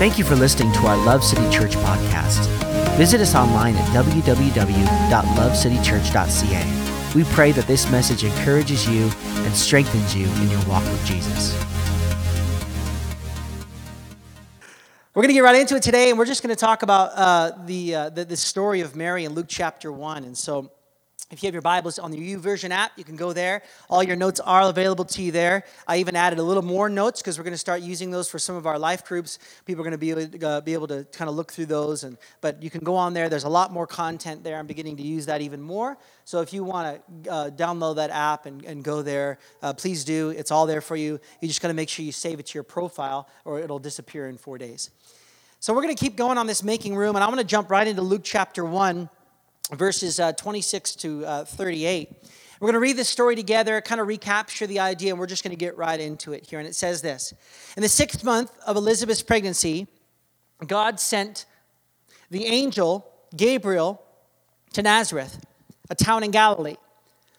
Thank you for listening to our Love City Church podcast. Visit us online at www.lovecitychurch.ca. We pray that this message encourages you and strengthens you in your walk with Jesus. We're going to get right into it today, and we're just going to talk about uh, the, uh, the, the story of Mary in Luke chapter 1. And so, if you have your Bibles on the YouVersion app, you can go there. All your notes are available to you there. I even added a little more notes because we're going to start using those for some of our life groups. People are going to be able to, uh, be able to kind of look through those. And, but you can go on there. There's a lot more content there. I'm beginning to use that even more. So if you want to uh, download that app and, and go there, uh, please do. It's all there for you. You just got to make sure you save it to your profile or it'll disappear in four days. So we're going to keep going on this making room, and I'm going to jump right into Luke chapter 1 verses uh, 26 to uh, 38. We're going to read this story together, kind of recapture the idea, and we're just going to get right into it here. And it says this In the sixth month of Elizabeth's pregnancy, God sent the angel Gabriel to Nazareth, a town in Galilee,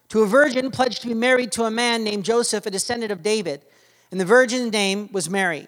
to a virgin pledged to be married to a man named Joseph, a descendant of David. And the virgin's name was Mary.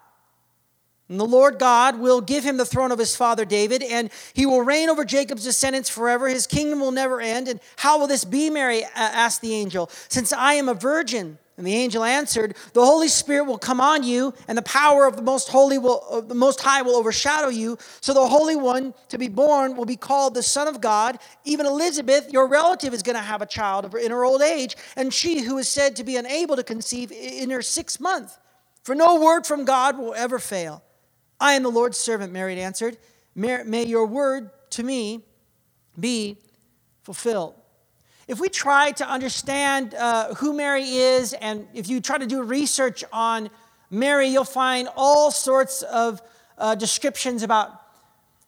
And the Lord God will give him the throne of his father David, and he will reign over Jacob's descendants forever. His kingdom will never end. And how will this be, Mary asked the angel, since I am a virgin? And the angel answered, The Holy Spirit will come on you, and the power of the Most Holy will, the Most High will overshadow you. So the Holy One to be born will be called the Son of God. Even Elizabeth, your relative, is going to have a child in her old age, and she who is said to be unable to conceive in her sixth month. For no word from God will ever fail. I am the Lord's servant, Mary answered. May your word to me be fulfilled. If we try to understand uh, who Mary is, and if you try to do research on Mary, you'll find all sorts of uh, descriptions about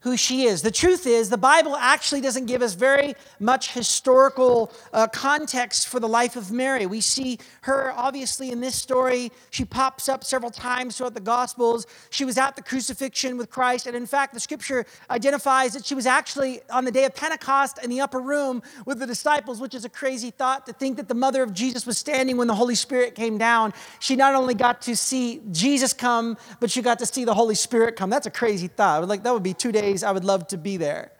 who she is. The truth is, the Bible actually doesn't give us very much historical uh, context for the life of Mary. We see her, obviously, in this story. She pops up several times throughout the Gospels. She was at the crucifixion with Christ. And in fact, the scripture identifies that she was actually on the day of Pentecost in the upper room with the disciples, which is a crazy thought to think that the mother of Jesus was standing when the Holy Spirit came down. She not only got to see Jesus come, but she got to see the Holy Spirit come. That's a crazy thought. Like, that would be two days I would love to be there.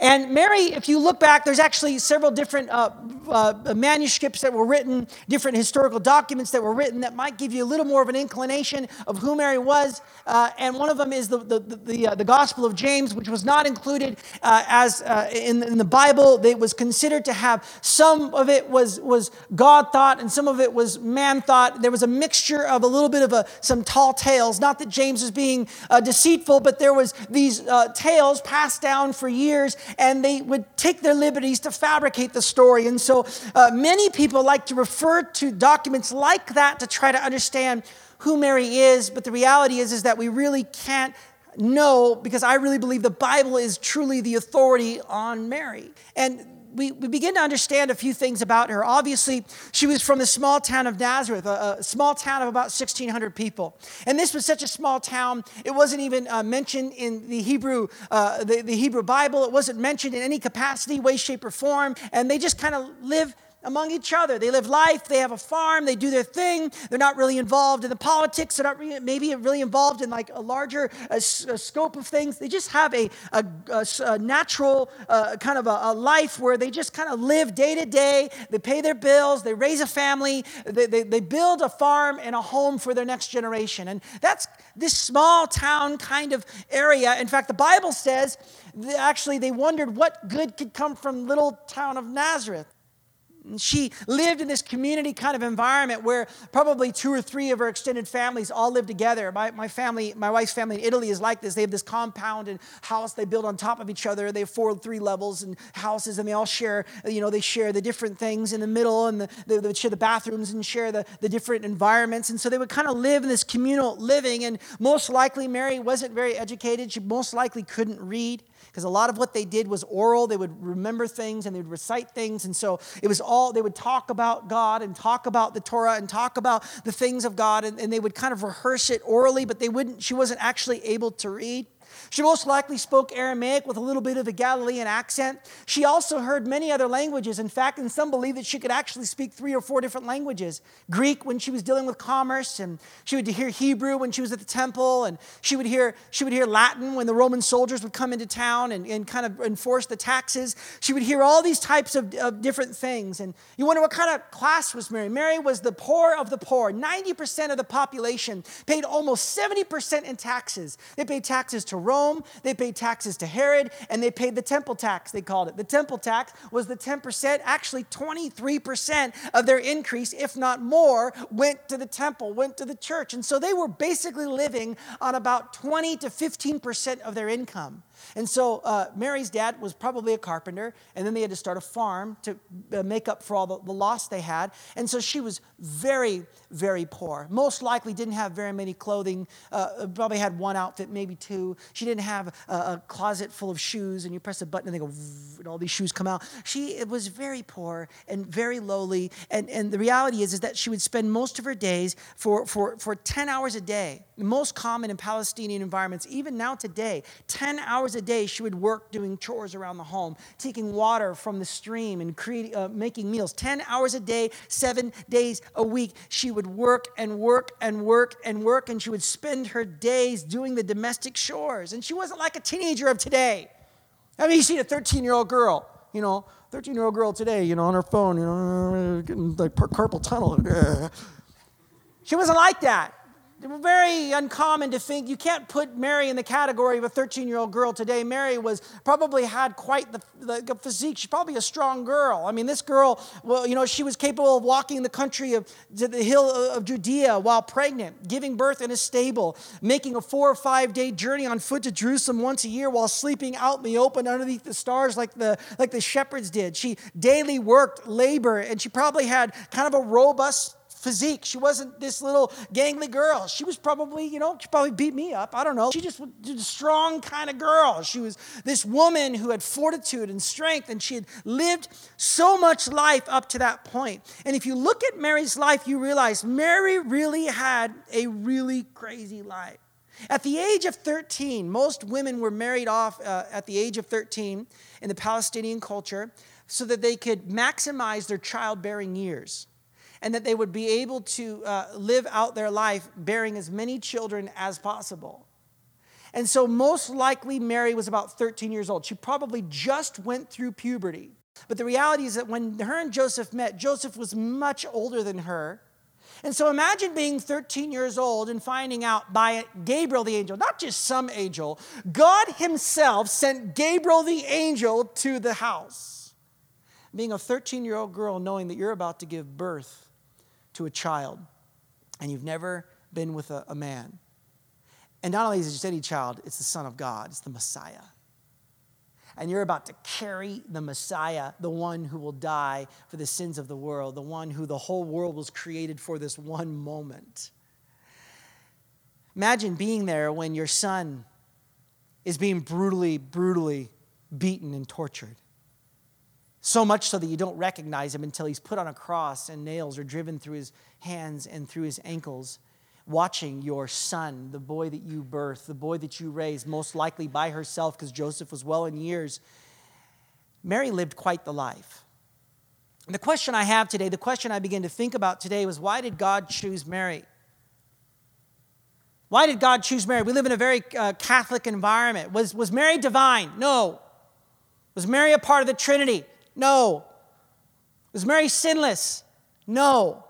And Mary, if you look back, there's actually several different uh, uh, manuscripts that were written, different historical documents that were written that might give you a little more of an inclination of who Mary was. Uh, and one of them is the, the, the, uh, the, Gospel of James, which was not included uh, as uh, in, in, the Bible. It was considered to have some of it was, was God thought and some of it was man thought. There was a mixture of a little bit of a, some tall tales. Not that James was being deceitful, but there was these tales passed down for years and they would take their liberties to fabricate the story. And so uh, many people like to refer to documents like that to try to understand who Mary is, but the reality is, is that we really can't know because I really believe the Bible is truly the authority on Mary. And we, we begin to understand a few things about her. Obviously, she was from the small town of Nazareth, a, a small town of about 1,600 people. And this was such a small town, it wasn't even uh, mentioned in the Hebrew, uh, the, the Hebrew Bible. It wasn't mentioned in any capacity, way, shape, or form. And they just kind of live among each other. They live life, they have a farm, they do their thing. They're not really involved in the politics, they're not really, maybe really involved in like a larger scope of things. They just have a, a, a natural uh, kind of a, life where they just kind of live day to day. They pay their bills, they raise a family, they, they, they build a farm and a home for their next generation. And that's this small town kind of area. In fact, the Bible says actually they wondered what good could come from little town of Nazareth. She lived in this community kind of environment where probably two or three of her extended families all live together. My, my family, my wife's family in Italy is like this. They have this compound and house they build on top of each other. They have four, three levels and houses, and they all share, you know, they share the different things in the middle and the, they, they share the bathrooms and share the, the different environments. And so they would kind of live in this communal living. And most likely, Mary wasn't very educated. She most likely couldn't read. Because a lot of what they did was oral. They would remember things and they would recite things. And so it was all, they would talk about God and talk about the Torah and talk about the things of God. And, and they would kind of rehearse it orally, but they wouldn't, she wasn't actually able to read. She most likely spoke Aramaic with a little bit of a Galilean accent. She also heard many other languages. In fact, and some believe that she could actually speak three or four different languages Greek when she was dealing with commerce, and she would hear Hebrew when she was at the temple, and she would hear, she would hear Latin when the Roman soldiers would come into town and, and kind of enforce the taxes. She would hear all these types of, of different things. And you wonder what kind of class was Mary? Mary was the poor of the poor. 90% of the population paid almost 70% in taxes. They paid taxes to Rome. Rome, they paid taxes to Herod, and they paid the temple tax, they called it. The temple tax was the 10%, actually 23% of their increase, if not more, went to the temple, went to the church. And so they were basically living on about 20 to 15% of their income. And so uh, Mary's dad was probably a carpenter, and then they had to start a farm to uh, make up for all the, the loss they had. And so she was very, very poor. Most likely didn't have very many clothing, uh, probably had one outfit, maybe two. She didn't have a, a, closet full of shoes, and you press a button and they go, and all these shoes come out. She was very poor and very lowly. And, and the reality is, is that she would spend most of her days for, for, for 10 hours a day, most common in Palestinian environments, even now today, 10 hours a a day, she would work doing chores around the home, taking water from the stream and creating, uh, making meals. 10 hours a day, seven days a week. She would work and work and work and work, and she would spend her days doing the domestic chores. And she wasn't like a teenager of today. I mean, you see a 13 year old girl, you know, 13 year old girl today, you know, on her phone, you know, getting like carpal tunnel. She wasn't like that very uncommon to think you can't put Mary in the category of a 13 year old girl today. Mary was probably had quite the, the, physique. She's probably a strong girl. I mean, this girl, well, you know, she was capable of walking the country of the hill of Judea while pregnant, giving birth in a stable, making a four or five day journey on foot to Jerusalem once a year while sleeping out in the open underneath the stars like the like the shepherds did. She daily worked labor, and she probably had kind of a robust physique. She wasn't this little gangly girl. She was probably, you know, she probably beat me up. I don't know. She just was a strong kind of girl. She was this woman who had fortitude and strength, and she had lived so much life up to that point. And if you look at Mary's life, you realize Mary really had a really crazy life. At the age of 13, most women were married off uh, at the age of 13 in the Palestinian culture so that they could maximize their childbearing years and that they would be able to uh, live out their life bearing as many children as possible. And so, most likely, Mary was about 13 years old. She probably just went through puberty. But the reality is that when her and Joseph met, Joseph was much older than her. And so imagine being 13 years old and finding out by Gabriel the angel, not just some angel, God Himself sent Gabriel the angel to the house. Being a 13 year old girl, knowing that you're about to give birth to a child and you've never been with a, a man. And not only is it just any child, it's the Son of God, it's the Messiah. And you're about to carry the Messiah, the one who will die for the sins of the world, the one who the whole world was created for this one moment. Imagine being there when your son is being brutally, brutally beaten and tortured. So much so that you don't recognize him until he's put on a cross and nails are driven through his hands and through his ankles. Watching your son, the boy that you birthed, the boy that you raised, most likely by herself because Joseph was well in years. Mary lived quite the life. And the question I have today, the question I begin to think about today was why did God choose Mary? Why did God choose Mary? We live in a very uh, Catholic environment. Was, was Mary divine? No. Was Mary a part of the Trinity? No. Was Mary sinless? No.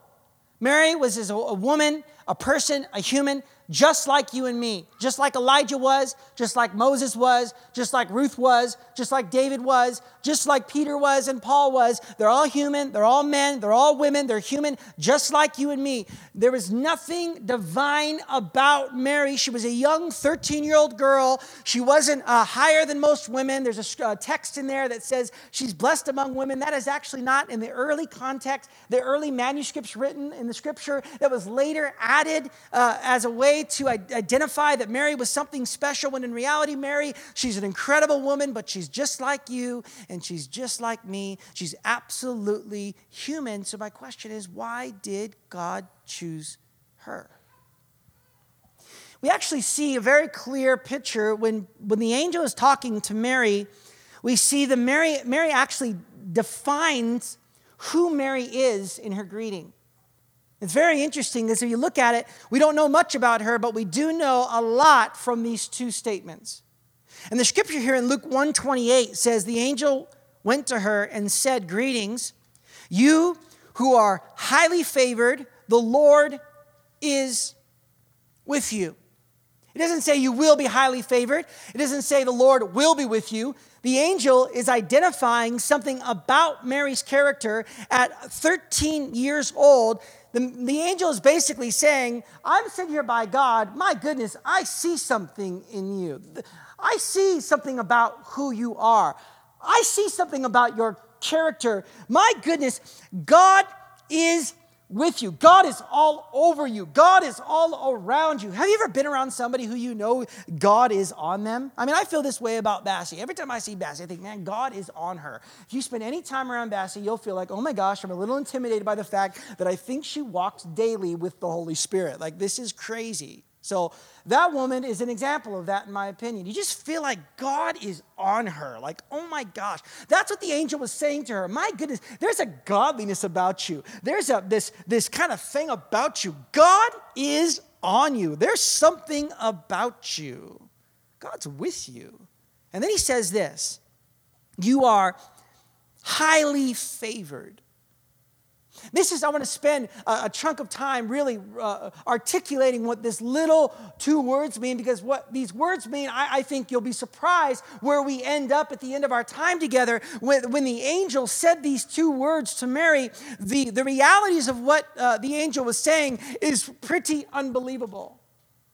Mary was a woman, a person, a human just like you and me, just like Elijah was, just like Moses was, just like Ruth was, just like David was, just like Peter was and Paul was. They're all human, they're all men, they're all women, they're human, just like you and me. There was nothing divine about Mary. She was a young 13 year old girl. She wasn't uh, higher than most women. There's a uh, text in there that says she's blessed among women. That is actually not in the early context, the early manuscripts written in the scripture that was later added uh, as a way way to identify that Mary was something special when in reality, Mary, she's an incredible woman, but she's just like you and she's just like me. She's absolutely human. So, my question is why did God choose her? We actually see a very clear picture when, when the angel is talking to Mary. We see that Mary, Mary actually defines who Mary is in her greeting. It's very interesting because if you look at it, we don't know much about her, but we do know a lot from these two statements. And the scripture here in Luke 128 says, The angel went to her and said, Greetings, you who are highly favored, the Lord is with you. It doesn't say you will be highly favored. It doesn't say the Lord will be with you. The angel is identifying something about Mary's character at 13 years old. The, the angel is basically saying, I'm sent here by God. My goodness, I see something in you. I see something about who you are. I see something about your character. My goodness, God is with you. God is all over you. God is all around you. Have you ever been around somebody who you know God is on them? I mean, I feel this way about Bassie. Every time I see Bassie, I think, man, God is on her. If you spend any time around Bassie, you'll feel like, oh my gosh, I'm a little intimidated by the fact that I think she walks daily with the Holy Spirit. Like, this is crazy. So that woman is an example of that, in my opinion. You just feel like God is on her. Like, oh my gosh. That's what the angel was saying to her. My goodness, there's a godliness about you. There's a this, this kind of thing about you. God is on you. There's something about you. God's with you. And then he says this You are highly favored. This is, I want to spend a, a chunk of time really uh, articulating what this little two words mean because what these words mean, I, I, think you'll be surprised where we end up at the end of our time together. When, when the angel said these two words to Mary, the, the realities of what uh, the angel was saying is pretty unbelievable.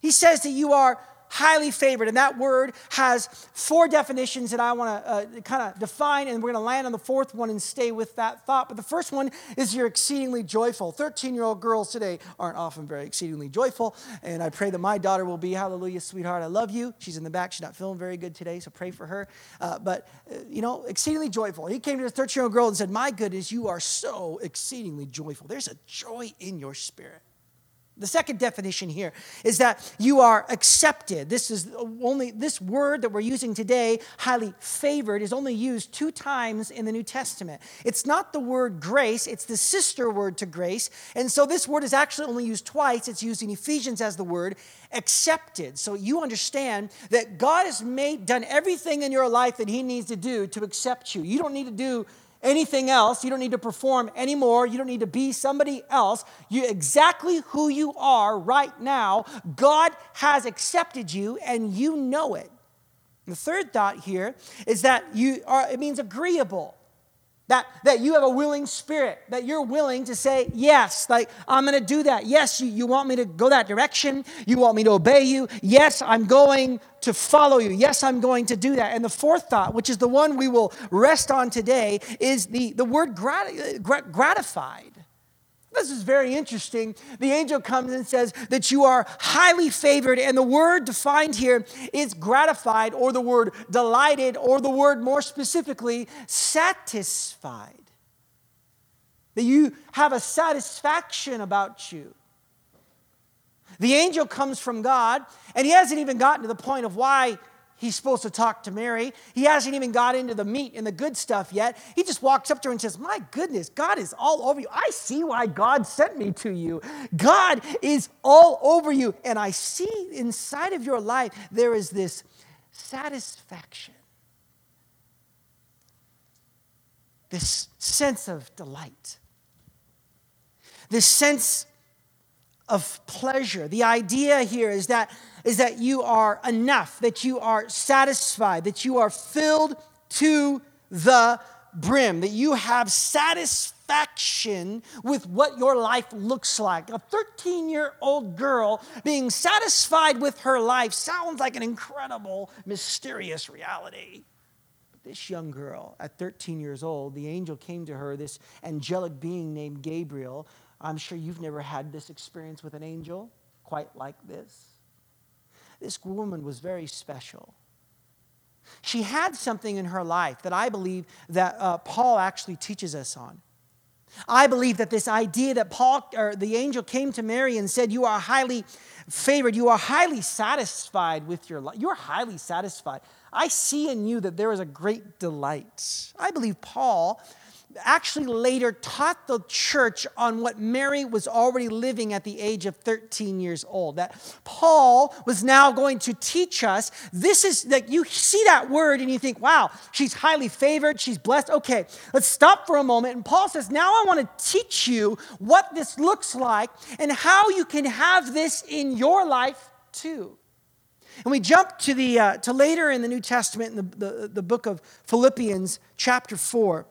He says that you are highly favored. And that word has four definitions that I want to uh, kind of define, and we're going to land on the fourth one and stay with that thought. But the first one is you're exceedingly joyful. 13 year old girls today aren't often very exceedingly joyful, and I pray that my daughter will be. Hallelujah, sweetheart, I love you. She's in the back, she's not feeling very good today, so pray for her. Uh, but, uh, you know, exceedingly joyful. He came to this 13 year old girl and said, My goodness, you are so exceedingly joyful. There's a joy in your spirit. The second definition here is that you are accepted. This is only this word that we're using today, highly favored, is only used two times in the New Testament. It's not the word grace, it's the sister word to grace. And so this word is actually only used twice. It's used in Ephesians as the word accepted. So you understand that God has made done everything in your life that he needs to do to accept you. You don't need to do anything else. You don't need to perform anymore. You don't need to be somebody else. You exactly who you are right now. God has accepted you and you know it. The third thought here is that you are it means agreeable. That, that you have a willing spirit, that you're willing to say, Yes, like I'm gonna do that. Yes, you, you want me to go that direction. You want me to obey you. Yes, I'm going to follow you. Yes, I'm going to do that. And the fourth thought, which is the one we will rest on today, is the, the word grat- gratified. This is very interesting. The angel comes and says that you are highly favored, and the word defined here is gratified, or the word delighted, or the word more specifically, satisfied. That you have a satisfaction about you. The angel comes from God, and he hasn't even gotten to the point of why he's supposed to talk to Mary. He hasn't even got into the meat and the good stuff yet. He just walks up to her and says, My goodness, God is all over you. I see why God sent me to you. God is all over you. And I see inside of your life there is this satisfaction, this sense of delight, this sense of pleasure. The idea here is that, is that you are enough, that you are satisfied, that you are filled to the brim, that you have satisfaction with what your life looks like. A 13 year old girl being satisfied with her life sounds like an incredible, mysterious reality. This young girl, at 13 years old, the angel came to her, this angelic being named Gabriel, I'm sure you've never had this experience with an angel quite like this. This woman was very special. She had something in her life that I believe that uh, Paul actually teaches us on. I believe that this idea that Paul or the angel came to Mary and said, You are highly favored, you are highly satisfied with your life. You're highly satisfied. I see in you that there is a great delight. I believe Paul actually later taught the church on what Mary was already living at the age of 13 years old. That Paul was now going to teach us. This is like you see that word and you think, wow, she's highly favored, she's blessed. Okay, let's stop for a moment. And Paul says, now I want to teach you what this looks like and how you can have this in your life too. And we jump to the uh, to later in the New Testament in the, the, the book of Philippians, chapter 4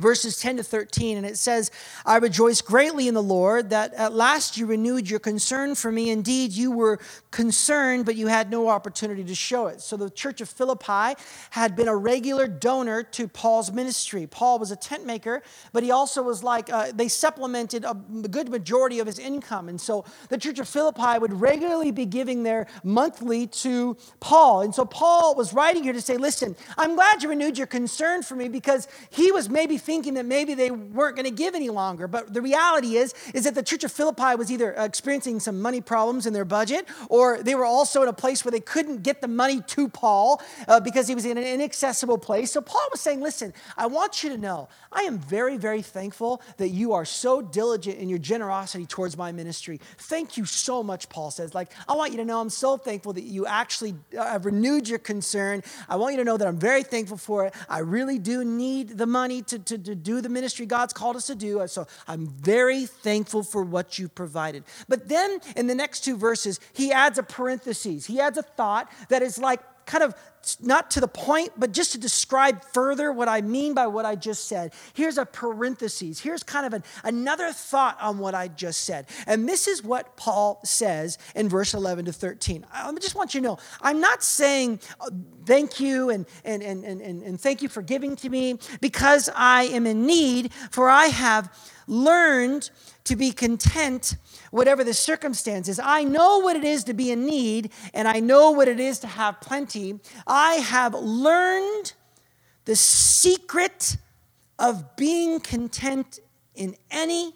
verses 10 to 13, and it says, I rejoice greatly in the Lord that at last you renewed your concern for me. Indeed, you were concerned, but you had no opportunity to show it. So the church of Philippi had been a regular donor to Paul's ministry. Paul was a tent maker, but he also was like, uh, they supplemented a good majority of his income. And so the church of Philippi would regularly be giving their monthly to Paul. And so Paul was writing here to say, listen, I'm glad you renewed your concern for me because he was maybe thinking that maybe they weren't going to give any longer. But the reality is, is that the church of Philippi was either experiencing some money problems in their budget, or they were also in a place where they couldn't get the money to Paul uh, because he was in an inaccessible place. So Paul was saying, listen, I want you to know, I am very, very thankful that you are so diligent in your generosity towards my ministry. Thank you so much, Paul says. Like, I want you to know I'm so thankful that you actually uh, have renewed your concern. I want you to know that I'm very thankful for it. I really do need the money to, to, to do the ministry God's called us to do. So I'm very thankful for what you provided. But then in the next two verses, he adds a parenthesis. He adds a thought that is like kind of not to the point, but just to describe further what I mean by what I just said. Here's a parenthesis. Here's kind of an, another thought on what I just said. And this is what Paul says in verse 11 to 13. I just want you to know I'm not saying uh, thank you and, and, and, and, and thank you for giving to me because I am in need, for I have learned to be content whatever the circumstances. I know what it is to be in need, and I know what it is to have plenty. I have learned the secret of being content in any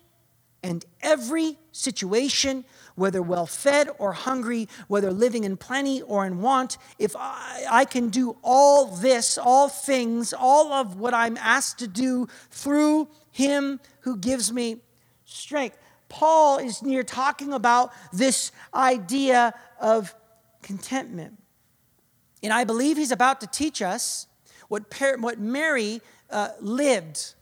and every situation, whether well fed or hungry, whether living in plenty or in want. If I, I, can do all this, all things, all of what I'm asked to do through Him who gives me strength. Paul is near talking about this idea of contentment. And I believe he's about to teach us what, what Mary uh, lived.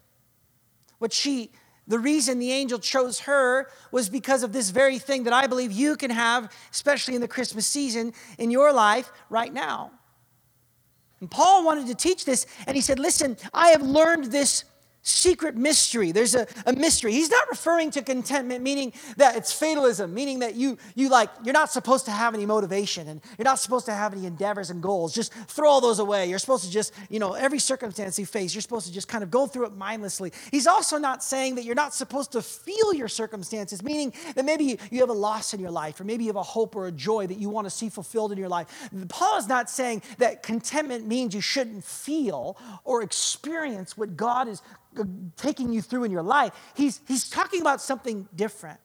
What she, the reason the angel chose her was because of this very thing that I believe you can have, especially in the Christmas season, in your life right now. And Paul wanted to teach this, and he said, Listen, I have learned this secret mystery. There's a, a mystery. He's not referring to contentment, meaning that it's fatalism, meaning that you, you like, you're not supposed to have any motivation and you're not supposed to have any endeavors and goals. Just throw all those away. You're supposed to just, you know, every circumstance you face, you're supposed to just kind of go through it mindlessly. He's also not saying that you're not supposed to feel your circumstances, meaning that maybe you have a loss in your life or maybe you have a hope or a joy that you want to see fulfilled in your life. Paul is not saying that contentment means you shouldn't feel or experience what God is taking you through in your life. He's, he's talking about something different.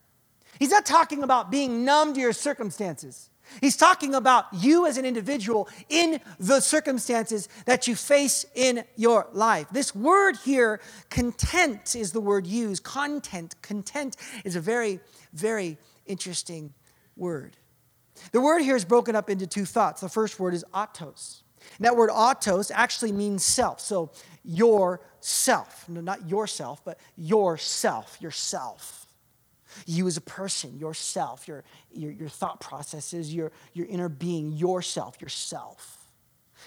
He's not talking about being numb to your circumstances. He's talking about you as an individual in the circumstances that you face in your life. This word here, content, is the word used. Content, content is a very, very interesting word. The word here is broken up into two thoughts. The first word is autos. And that word autos actually means self. So yourself, no, not yourself, but yourself, yourself. You as a person, yourself, your, your, your thought processes, your, your inner being, yourself, yourself.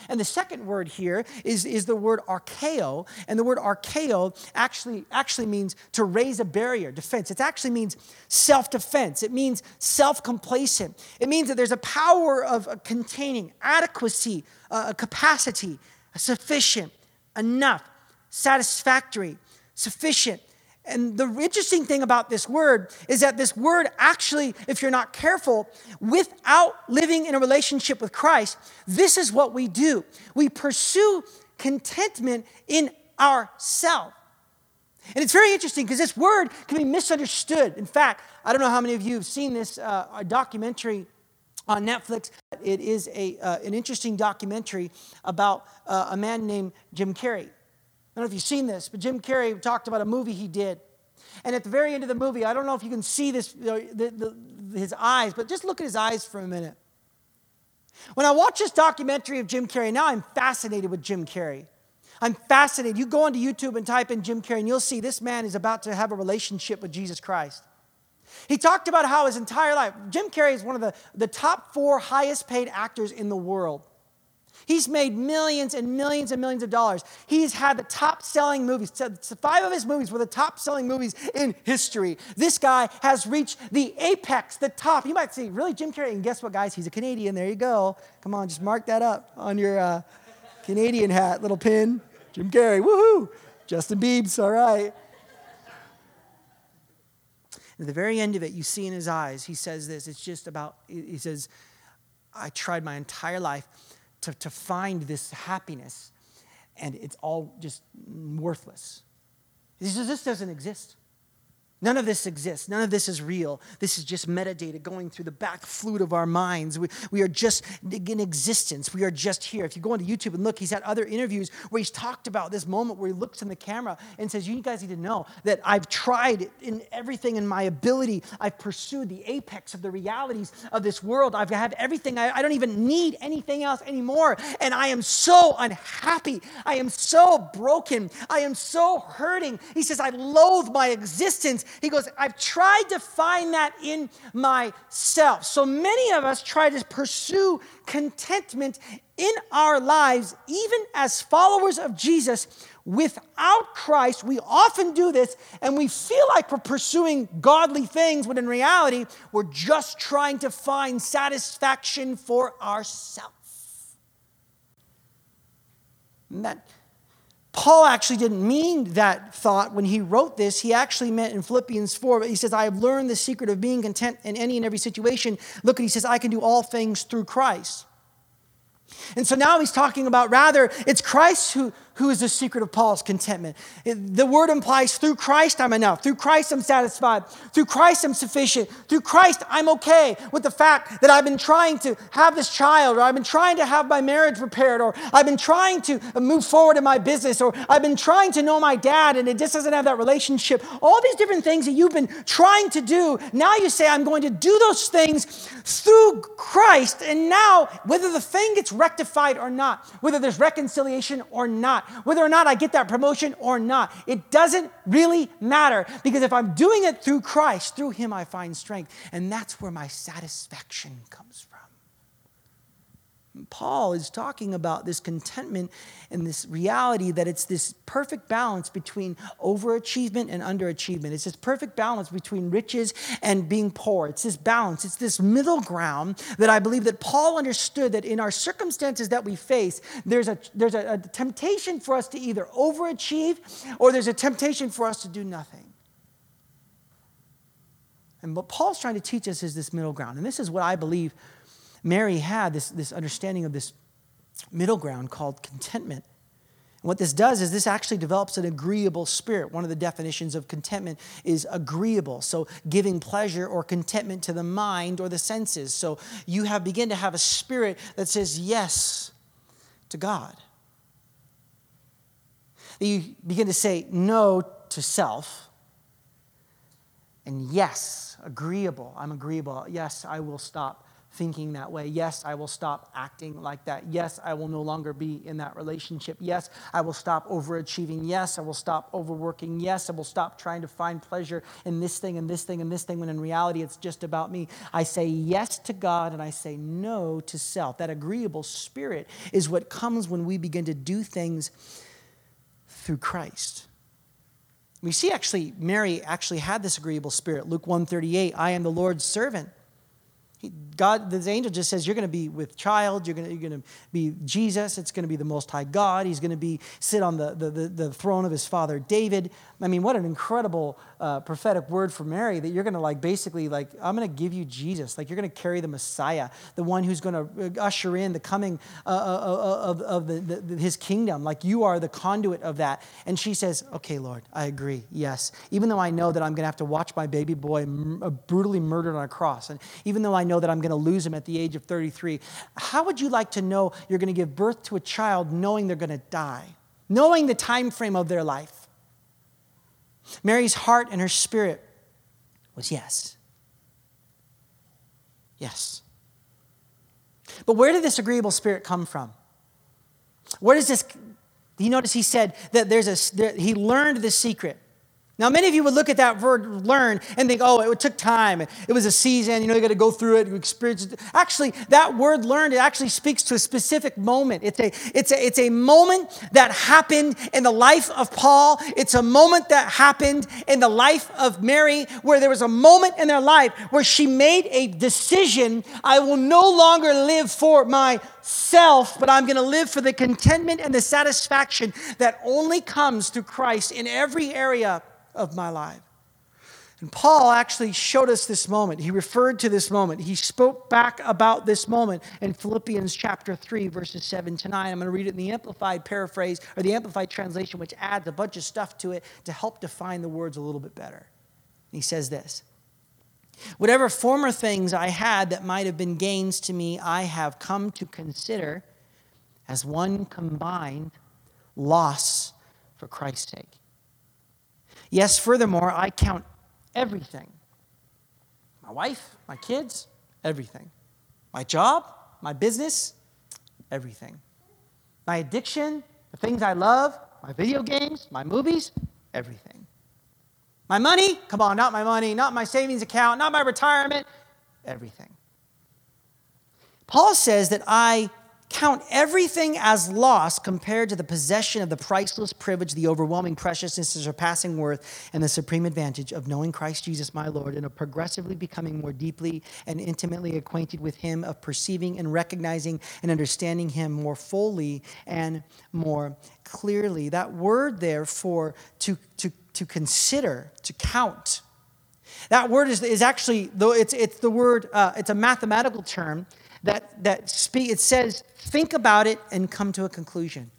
And the second word here is, is the word arkeo. And the word arkeo actually, actually means to raise a barrier, defense. It actually means self defense, it means self complacent. It means that there's a power of containing, adequacy, uh, a capacity, a sufficient, enough, satisfactory, sufficient. And the interesting thing about this word is that this word actually, if you're not careful, without living in a relationship with Christ, this is what we do. We pursue contentment in ourselves. And it's very interesting because this word can be misunderstood. In fact, I don't know how many of you have seen this uh, documentary on Netflix. It is a, uh, an interesting documentary about uh, a man named Jim Carrey. I don't know if you've seen this, but Jim Carrey talked about a movie he did. And at the very end of the movie, I don't know if you can see this, you know, the, the, his eyes, but just look at his eyes for a minute. When I watch this documentary of Jim Carrey, now I'm fascinated with Jim Carrey. I'm fascinated. You go onto YouTube and type in Jim Carrey, and you'll see this man is about to have a relationship with Jesus Christ. He talked about how his entire life, Jim Carrey is one of the, the top four highest paid actors in the world. He's made millions and millions and millions of dollars. He's had the top selling movies. Five of his movies were the top selling movies in history. This guy has reached the apex, the top. You might say, really, Jim Carrey? And guess what, guys? He's a Canadian. There you go. Come on, just mark that up on your uh, Canadian hat, little pin. Jim Carrey, woohoo! Justin Biebs, all right. At the very end of it, you see in his eyes, he says this. It's just about, he says, I tried my entire life to, to find this happiness, and it's all just worthless. Says, This doesn't exist. None of this exists. None of this is real. This is just metadata going through the back flute of our minds. We, we are just in existence. We are just here. If you go onto YouTube and look, he's had other interviews where he's talked about this moment where he looks in the camera and says, You guys need to know that I've tried in everything in my ability. I've pursued the apex of the realities of this world. I've had everything. I, I don't even need anything else anymore. And I am so unhappy. I am so broken. I am so hurting. He says, I loathe my existence. He goes, I've tried to find that in myself. So many of us try to pursue contentment in our lives, even as followers of Jesus. Without Christ, we often do this and we feel like we're pursuing godly things, when in reality, we're just trying to find satisfaction for ourselves. And that Paul actually didn't mean that thought when he wrote this. He actually meant in Philippians 4, but he says, I have learned the secret of being content in any and every situation. Look, he says, I can do all things through Christ. And so now he's talking about rather, it's Christ who, who is the secret of Paul's contentment. The word implies through Christ I'm enough. Through Christ I'm satisfied. Through Christ I'm sufficient. Through Christ I'm okay with the fact that I've been trying to have this child, or I've been trying to have my marriage repaired, or I've been trying to move forward in my business, or I've been trying to know my dad and it just doesn't have that relationship. All these different things that you've been trying to do, now you say, I'm going to do those things through Christ. And now, whether the thing gets rectified or not, whether there's reconciliation or not, whether or not I get that promotion or not. It doesn't really matter because if I'm doing it through Christ, through Him I find strength. And that's where my satisfaction comes from. Paul is talking about this contentment and this reality that it's this perfect balance between overachievement and underachievement. It's this perfect balance between riches and being poor. It's this balance, it's this middle ground that I believe that Paul understood that in our circumstances that we face, there's a, there's a, a temptation for us to either overachieve or there's a temptation for us to do nothing. And what Paul's trying to teach us is this middle ground. And this is what I believe Mary had this, this understanding of this middle ground called contentment. And what this does is this actually develops an agreeable spirit. One of the definitions of contentment is agreeable. So giving pleasure or contentment to the mind or the senses. So you have begin to have a spirit that says yes to God. That You begin to say no to self. And yes, agreeable. I'm agreeable. Yes, I will stop thinking that way. Yes, I will stop acting like that. Yes, I will no longer be in that relationship. Yes, I will stop overachieving. Yes, I will stop overworking. Yes, I will stop trying to find pleasure in this thing and this thing and this thing when in reality it's just about me. I say yes to God and I say no to self. That agreeable spirit is what comes when we begin to do things through Christ. We see actually Mary actually had this agreeable spirit. Luke 138, I am the Lord's servant. God, this angel just says, You're going to be with child. You're going to, you're to be Jesus. It's going to be the Most High God. He's going to be sit on the, the, the, the throne of his father David. I mean, what an incredible uh, prophetic word for Mary that you're going to like basically like I'm going to give you Jesus. Like you're going to carry the Messiah, the one who's going to uh, usher in the coming uh, uh, uh, of, of the, the, his kingdom. Like you are the conduit of that. And she says, Okay, Lord, I agree. Yes. Even though I know that I'm going to have to watch my baby boy brutally murdered on a cross, and even though I know that I'm going to lose him at the age of 33, how would you like to know you're going to give birth to a child knowing they're going to die, knowing the time frame of their life? Mary's heart and her spirit was yes. Yes. But where did this agreeable spirit come from? Where does this? You notice he said that there's a, there, he learned the secret. Now, many of you would look at that word learn and think, oh, it took time. It was a season. You know, you got to go through it, experience it. Actually, that word learned, it actually speaks to a specific moment. It's a, it's, a, it's a moment that happened in the life of Paul. It's a moment that happened in the life of Mary, where there was a moment in their life where she made a decision I will no longer live for myself, but I'm going to live for the contentment and the satisfaction that only comes through Christ in every area of my life. And Paul actually showed us this moment. He referred to this moment. He spoke back about this moment in Philippians chapter 3, verses 7 to 9. I'm going to read it in the Amplified paraphrase or the Amplified translation, which adds a bunch of stuff to it to help define the words a little bit better. He says this Whatever former things I had that might have been gains to me, I have come to consider as one combined loss for Christ's sake. Yes, furthermore, I count everything my wife, my kids, everything. My job, my business, everything. My addiction, the things I love, my video games, my movies, everything. My money, come on, not my money, not my savings account, not my retirement, everything. Paul says that I count everything as loss compared to the possession of the priceless privilege, the overwhelming preciousness, the surpassing worth, and the supreme advantage of knowing Christ Jesus my Lord and of progressively becoming more deeply and intimately acquainted with Him, of perceiving and recognizing and understanding Him more fully and more clearly. That word there for to, to, to consider, to count. That word is, is actually, though it's, it's the word, uh, it's a mathematical term that, that speak, it says, think about it and come to a conclusion.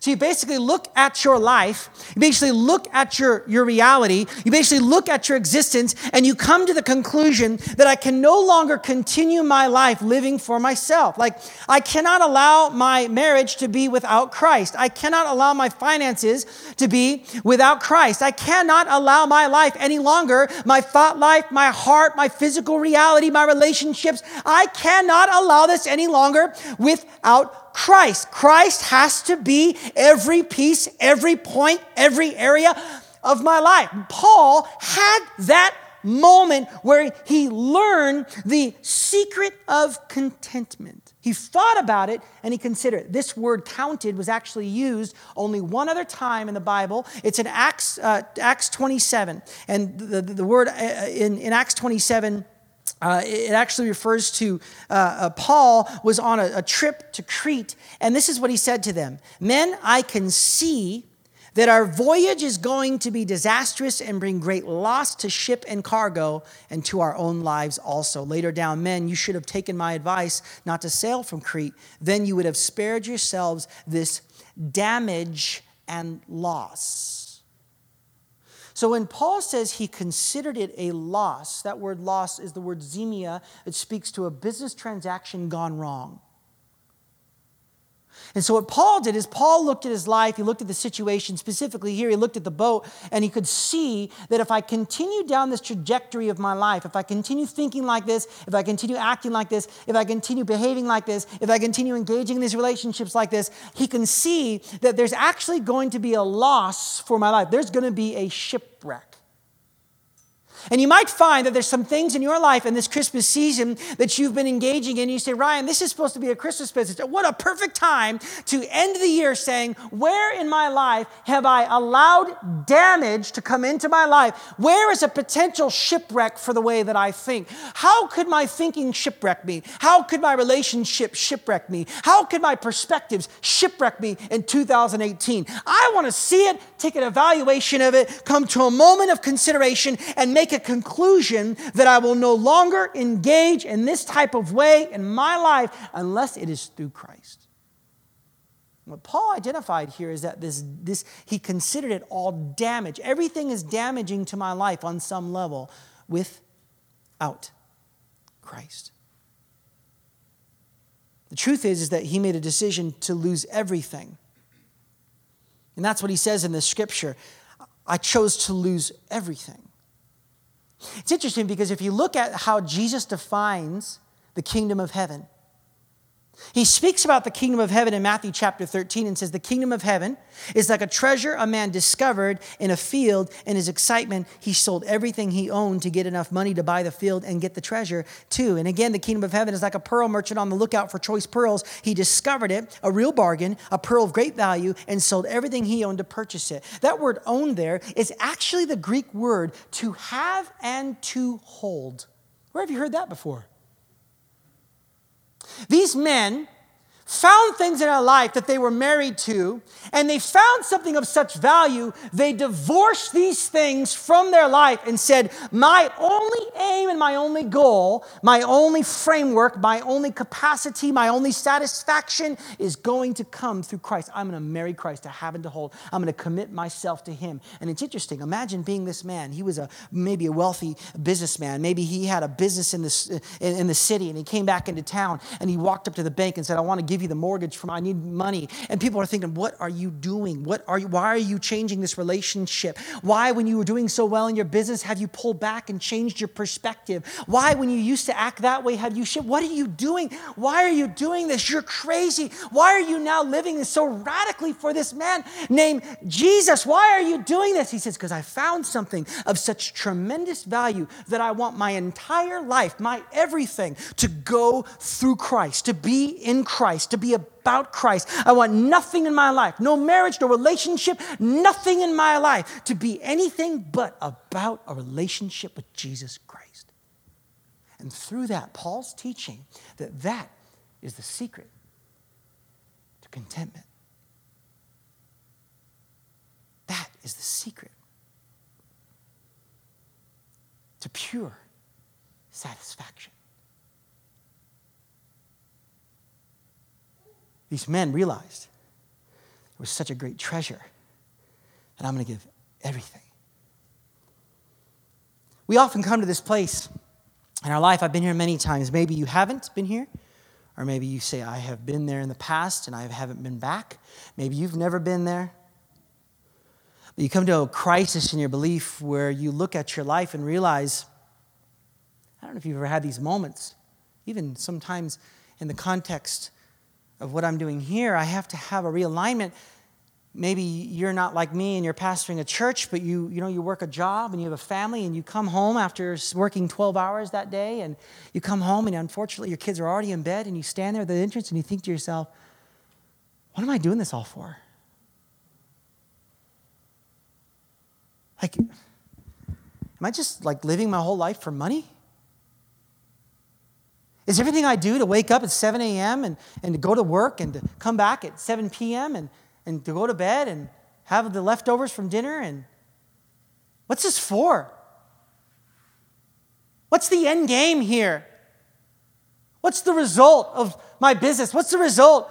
So you basically look at your life, you basically look at your, your reality, you basically look at your existence, and you come to the conclusion that I can no longer continue my life living for myself. Like, I cannot allow my marriage to be without Christ. I cannot allow my finances to be without Christ. I cannot allow my life any longer, my thought life, my heart, my physical reality, my relationships. I cannot allow this any longer without Christ. Christ has to be every piece, every point, every area of my life. Paul had that moment where he learned the secret of contentment. He thought about it and he considered it. This word counted was actually used only one other time in the Bible. It's in Acts, uh, Acts 27. And the, the, the word uh, in, in Acts 27, uh, it actually refers to uh, uh, Paul was on a, a trip to Crete, and this is what he said to them Men, I can see that our voyage is going to be disastrous and bring great loss to ship and cargo and to our own lives also. Later down, men, you should have taken my advice not to sail from Crete. Then you would have spared yourselves this damage and loss. So when Paul says he considered it a loss, that word loss is the word zemia. It speaks to a business transaction gone wrong. And so, what Paul did is, Paul looked at his life, he looked at the situation specifically here, he looked at the boat, and he could see that if I continue down this trajectory of my life, if I continue thinking like this, if I continue acting like this, if I continue behaving like this, if I continue engaging in these relationships like this, he can see that there's actually going to be a loss for my life. There's going to be a shipwreck. And you might find that there's some things in your life in this Christmas season that you've been engaging in. And you say, Ryan, this is supposed to be a Christmas business. What a perfect time to end the year saying, Where in my life have I allowed damage to come into my life? Where is a potential shipwreck for the way that I think? How could my thinking shipwreck me? How could my relationship shipwreck me? How could my perspectives shipwreck me in 2018? I want to see it, take an evaluation of it, come to a moment of consideration, and make a conclusion that I will no longer engage in this type of way in my life unless it is through Christ. What Paul identified here is that this, this he considered it all damage. Everything is damaging to my life on some level without Christ. The truth is, is that he made a decision to lose everything. And that's what he says in the scripture. I chose to lose everything. It's interesting because if you look at how Jesus defines the kingdom of heaven, he speaks about the kingdom of heaven in Matthew chapter 13 and says, The kingdom of heaven is like a treasure a man discovered in a field. In his excitement, he sold everything he owned to get enough money to buy the field and get the treasure too. And again, the kingdom of heaven is like a pearl merchant on the lookout for choice pearls. He discovered it, a real bargain, a pearl of great value, and sold everything he owned to purchase it. That word own there is actually the Greek word to have and to hold. Where have you heard that before? These men found things in their life that they were married to, and they found something of such value, they divorced these things from their life and said, My only aim and my only goal, my only framework, my only capacity, my only satisfaction is going to come through Christ. I'm going to marry Christ to have and to hold. I'm going to commit myself to Him. And it's interesting. Imagine being this man. He was a maybe a wealthy businessman. Maybe he had a business in the, in, in the city, and he came back into town and he walked up to the bank and said, I want to give give you the mortgage from I need money. And people are thinking, what are you doing? What are you, why are you changing this relationship? Why, when you were doing so well in your business, have you pulled back and changed your perspective? Why, when you used to act that way, have you shifted? What are you doing? Why are you doing this? You're crazy. Why are you now living so radically for this man named Jesus? Why are you doing this? He says, because I found something of such tremendous value that I want my entire life, my everything, to go through Christ, to be in Christ Christ, to be about Christ. I want nothing in my life, no marriage, no relationship, nothing in my life to be anything but about a relationship with Jesus Christ. And through that, Paul's teaching that that is the secret to contentment. That is the secret to pure satisfaction. These men realized it was such a great treasure that I'm going to give everything. We often come to this place in our life. I've been here many times. Maybe you haven't been here, or maybe you say, I have been there in the past and I haven't been back. Maybe you've never been there. But you come to a crisis in your belief where you look at your life and realize, I don't know if you've ever had these moments, even sometimes in the context of what I'm doing here, I have to have a realignment. Maybe you're not like me and you're pastoring a church, but you, you know, you work a job and you have a family and you come home after working 12 hours that day and you come home and unfortunately your kids are already in bed and you stand there at the entrance and you think to yourself, what am I doing this all for? Like, am I just like living my whole life for money? Is everything I do to wake up at 7 a.m. And, and to go to work and to come back at 7 p.m. And, and to go to bed and have the leftovers from dinner? And what's this for? What's the end game here? What's the result of my business? What's the result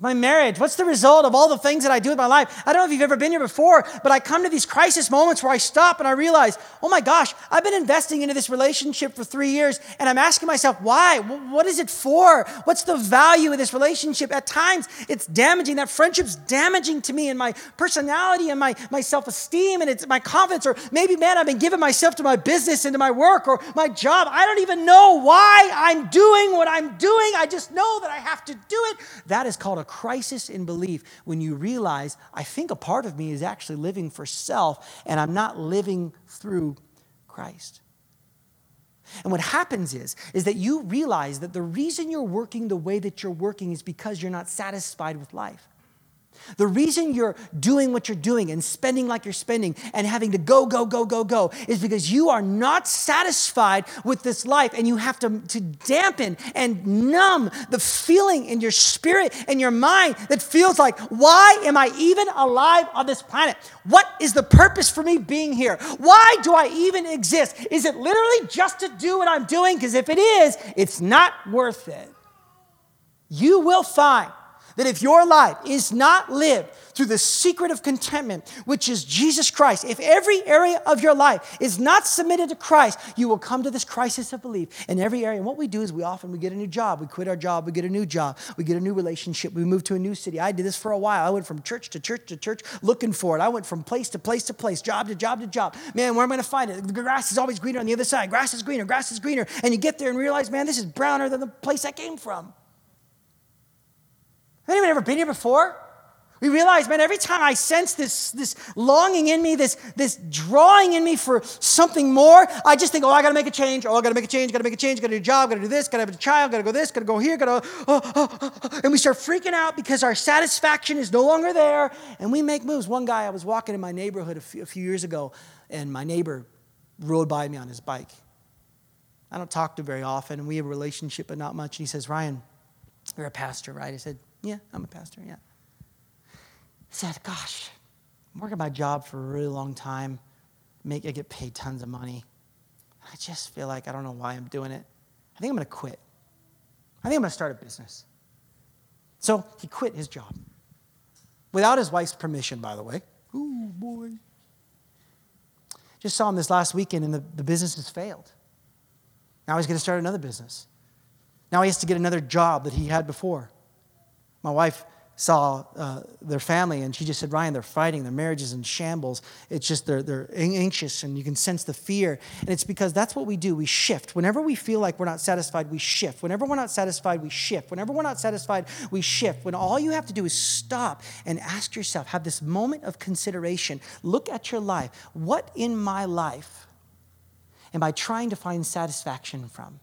my marriage? What's the result of all the things that I do with my life? I don't know if you've ever been here before, but I come to these crisis moments where I stop and I realize, oh my gosh, I've been investing into this relationship for three years and I'm asking myself, why? What is it for? What's the value of this relationship? At times, it's damaging. That friendship's damaging to me and my personality and my, my self esteem and it's my confidence. Or maybe, man, I've been giving myself to my business and to my work or my job. I don't even know why I'm doing what I'm doing. I just know that I have to do it. That is called a crisis in belief when you realize, I think a part of me is actually living for self and I'm not living through Christ. And what happens is, is that you realize that the reason you're working the way that you're working is because you're not satisfied with life. The reason you're doing what you're doing and spending like you're spending and having to go, go, go, go, go is because you are not satisfied with this life and you have to, to dampen and numb the feeling in your spirit and your mind that feels like, why am I even alive on this planet? What is the purpose for me being here? Why do I even exist? Is it literally just to do what I'm doing? Because if it is, it's not worth it. You will find that if your life is not lived through the secret of contentment, which is Jesus Christ, if every area of your life is not submitted to Christ, you will come to this crisis of belief in every area. And what we do is we often we get a new job, we quit our job, we get a new job, we get a new relationship, we move to a new city. I did this for a while. I went from church to church to church looking for it. I went from place to place to place, job to job to job. Man, where am I going to find it? The grass is always greener on the other side. Grass is greener, grass is greener. And you get there and realize, man, this is browner than the place I came from. Anyone ever been here before? We realize, man, every time I sense this, this longing in me, this, this drawing in me for something more, I just think, oh, I gotta make a change. Oh, I gotta make a change, gotta make a change, gotta do a job, gotta do this, gotta have a child, gotta go this, gotta go here, gotta, oh, oh, oh, oh, and we start freaking out because our satisfaction is no longer there, and we make moves. One guy, I was walking in my neighborhood a few, a few years ago, and my neighbor rode by me on his bike. I don't talk to him very often, and we have a relationship, but not much. And he says, Ryan, you're a pastor, right? I said, yeah, I'm a pastor, yeah. Said, Gosh, I'm working my job for a really long time. Make, I get paid tons of money. I just feel like I don't know why I'm doing it. I think I'm going to quit. I think I'm going to start a business. So he quit his job without his wife's permission, by the way. Ooh, boy. Just saw him this last weekend, and the, the business has failed. Now he's going to start another business. Now he has to get another job that he had before. My wife saw uh, their family and she just said, Ryan, they're fighting. Their marriage is in shambles. It's just they're, they're anxious and you can sense the fear. And it's because that's what we do. We shift. Whenever we feel like we're not satisfied, we shift. Whenever we're not satisfied, we shift. Whenever we're not satisfied, we shift. When all you have to do is stop and ask yourself, have this moment of consideration. Look at your life. What in my life am I trying to find satisfaction from?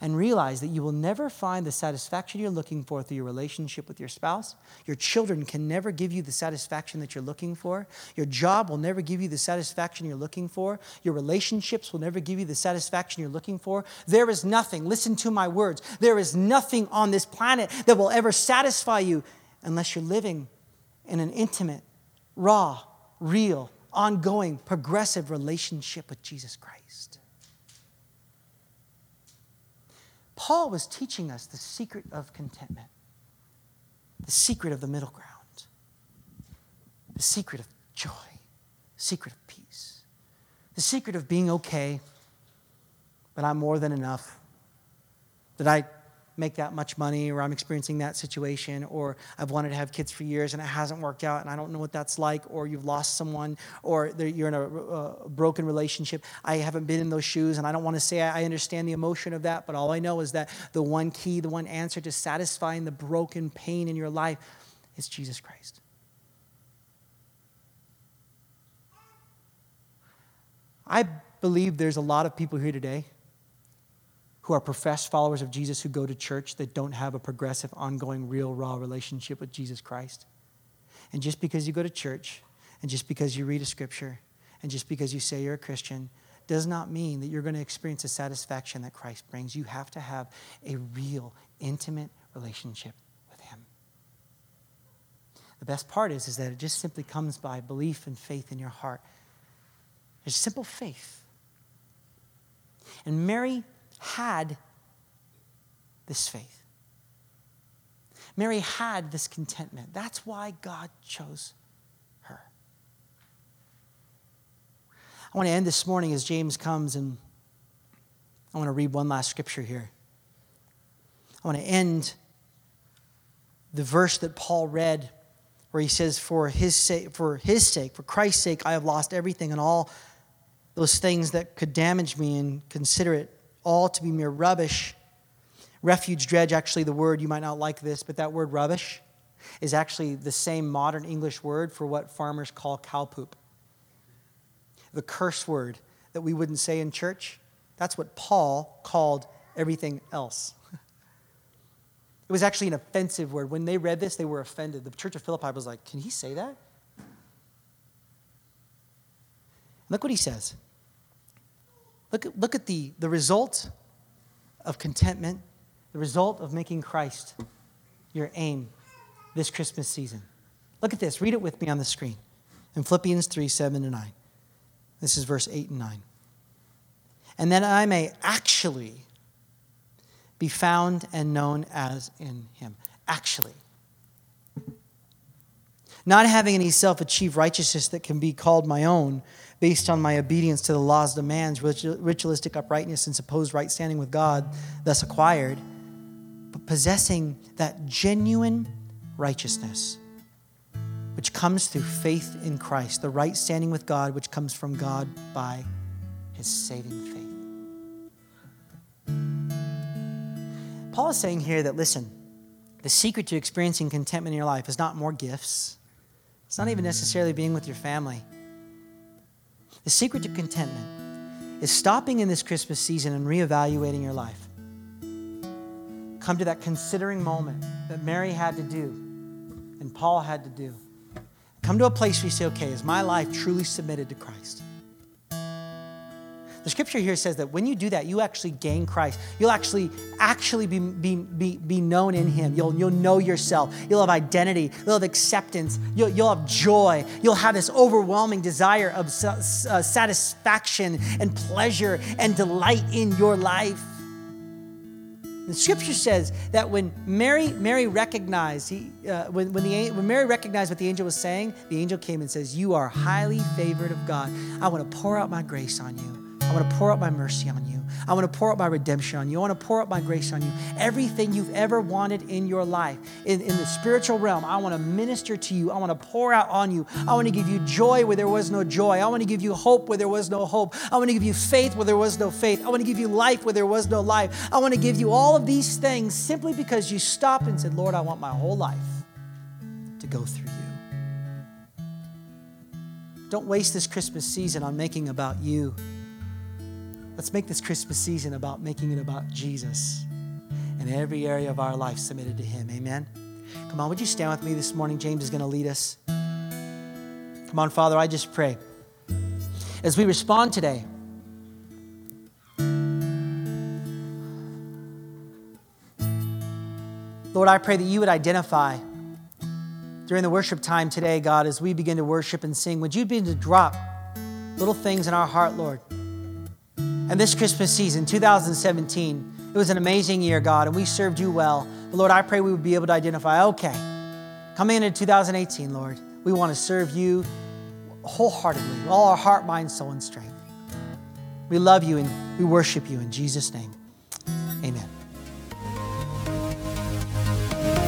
And realize that you will never find the satisfaction you're looking for through your relationship with your spouse. Your children can never give you the satisfaction that you're looking for. Your job will never give you the satisfaction you're looking for. Your relationships will never give you the satisfaction you're looking for. There is nothing, listen to my words, there is nothing on this planet that will ever satisfy you unless you're living in an intimate, raw, real, ongoing, progressive relationship with Jesus Christ. Paul was teaching us the secret of contentment, the secret of the middle ground, the secret of joy, the secret of peace, the secret of being okay, but I'm more than enough, that I make that much money or I'm experiencing that situation or I've wanted to have kids for years and it hasn't worked out and I don't know what that's like or you've lost someone or you're in a, a broken relationship. I haven't been in those shoes and I don't want to say I understand the emotion of that, but all I know is that the one key, the one answer to satisfying the broken pain in your life is Jesus Christ. I believe there's a lot of people here today who are professed followers of Jesus who go to church that don't have a progressive, ongoing, real, raw relationship with Jesus Christ. And just because you go to church, and just because you read a scripture, and just because you say you're a Christian, does not mean that you're going to experience the satisfaction that Christ brings. You have to have a real, intimate relationship with Him. The best part is, is that it just simply comes by belief and faith in your heart. It's simple faith. And Mary had this faith. Mary had this contentment. That's why God chose her. I want to end this morning as James comes, and I want to read one last scripture here. I want to end the verse that Paul read where he says, For his sake, for his sake, for Christ's sake, I have lost everything and all those things that could damage me and consider it all to be mere rubbish. Refuge dredge, actually, the word, you might not like this, but that word rubbish is actually the same modern English word for what farmers call cow poop. The curse word that we wouldn't say in church, that's what Paul called everything else. It was actually an offensive word. When they read this, they were offended. The church of Philippi was like, Can he say that? Look what he says. Look at, look at the, the result of contentment, the result of making Christ your aim this Christmas season. Look at this. Read it with me on the screen in Philippians 3 7 to 9. This is verse 8 and 9. And that I may actually be found and known as in him. Actually. Not having any self achieved righteousness that can be called my own based on my obedience to the law's demands, ritualistic uprightness, and supposed right standing with God, thus acquired, but possessing that genuine righteousness which comes through faith in Christ, the right standing with God, which comes from God by his saving faith. Paul is saying here that, listen, the secret to experiencing contentment in your life is not more gifts, it's not even necessarily being with your family. The secret to contentment is stopping in this Christmas season and reevaluating your life. Come to that considering moment that Mary had to do and Paul had to do. Come to a place where you say, okay, is my life truly submitted to Christ? The scripture here says that when you do that, you actually gain Christ. You'll actually actually be, be, be, be known in Him. You'll, you'll know yourself. You'll have identity. You'll have acceptance. You'll, you'll have joy. You'll have this overwhelming desire of uh, satisfaction and pleasure and delight in your life. The scripture says that when Mary, Mary recognized, he, uh, when, when, the, when Mary recognized what the angel was saying, the angel came and says, You are highly favored of God. I want to pour out my grace on you. I want to pour out my mercy on you. I want to pour out my redemption on you. I want to pour out my grace on you. Everything you've ever wanted in your life, in, in the spiritual realm, I want to minister to you. I want to pour out on you. I want to give you joy where there was no joy. I want to give you hope where there was no hope. I want to give you faith where there was no faith. I want to give you life where there was no life. I want to give you all of these things simply because you stopped and said, Lord, I want my whole life to go through you. Don't waste this Christmas season on making about you. Let's make this Christmas season about making it about Jesus and every area of our life submitted to Him. Amen. Come on, would you stand with me this morning? James is going to lead us. Come on, Father, I just pray. As we respond today, Lord, I pray that you would identify during the worship time today, God, as we begin to worship and sing, would you begin to drop little things in our heart, Lord? And this Christmas season, 2017, it was an amazing year, God, and we served you well. But Lord, I pray we would be able to identify okay, coming into 2018, Lord, we want to serve you wholeheartedly, all our heart, mind, soul, and strength. We love you and we worship you in Jesus' name. Amen.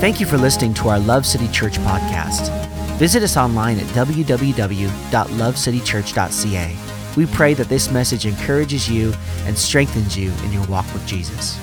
Thank you for listening to our Love City Church podcast. Visit us online at www.lovecitychurch.ca we pray that this message encourages you and strengthens you in your walk with Jesus.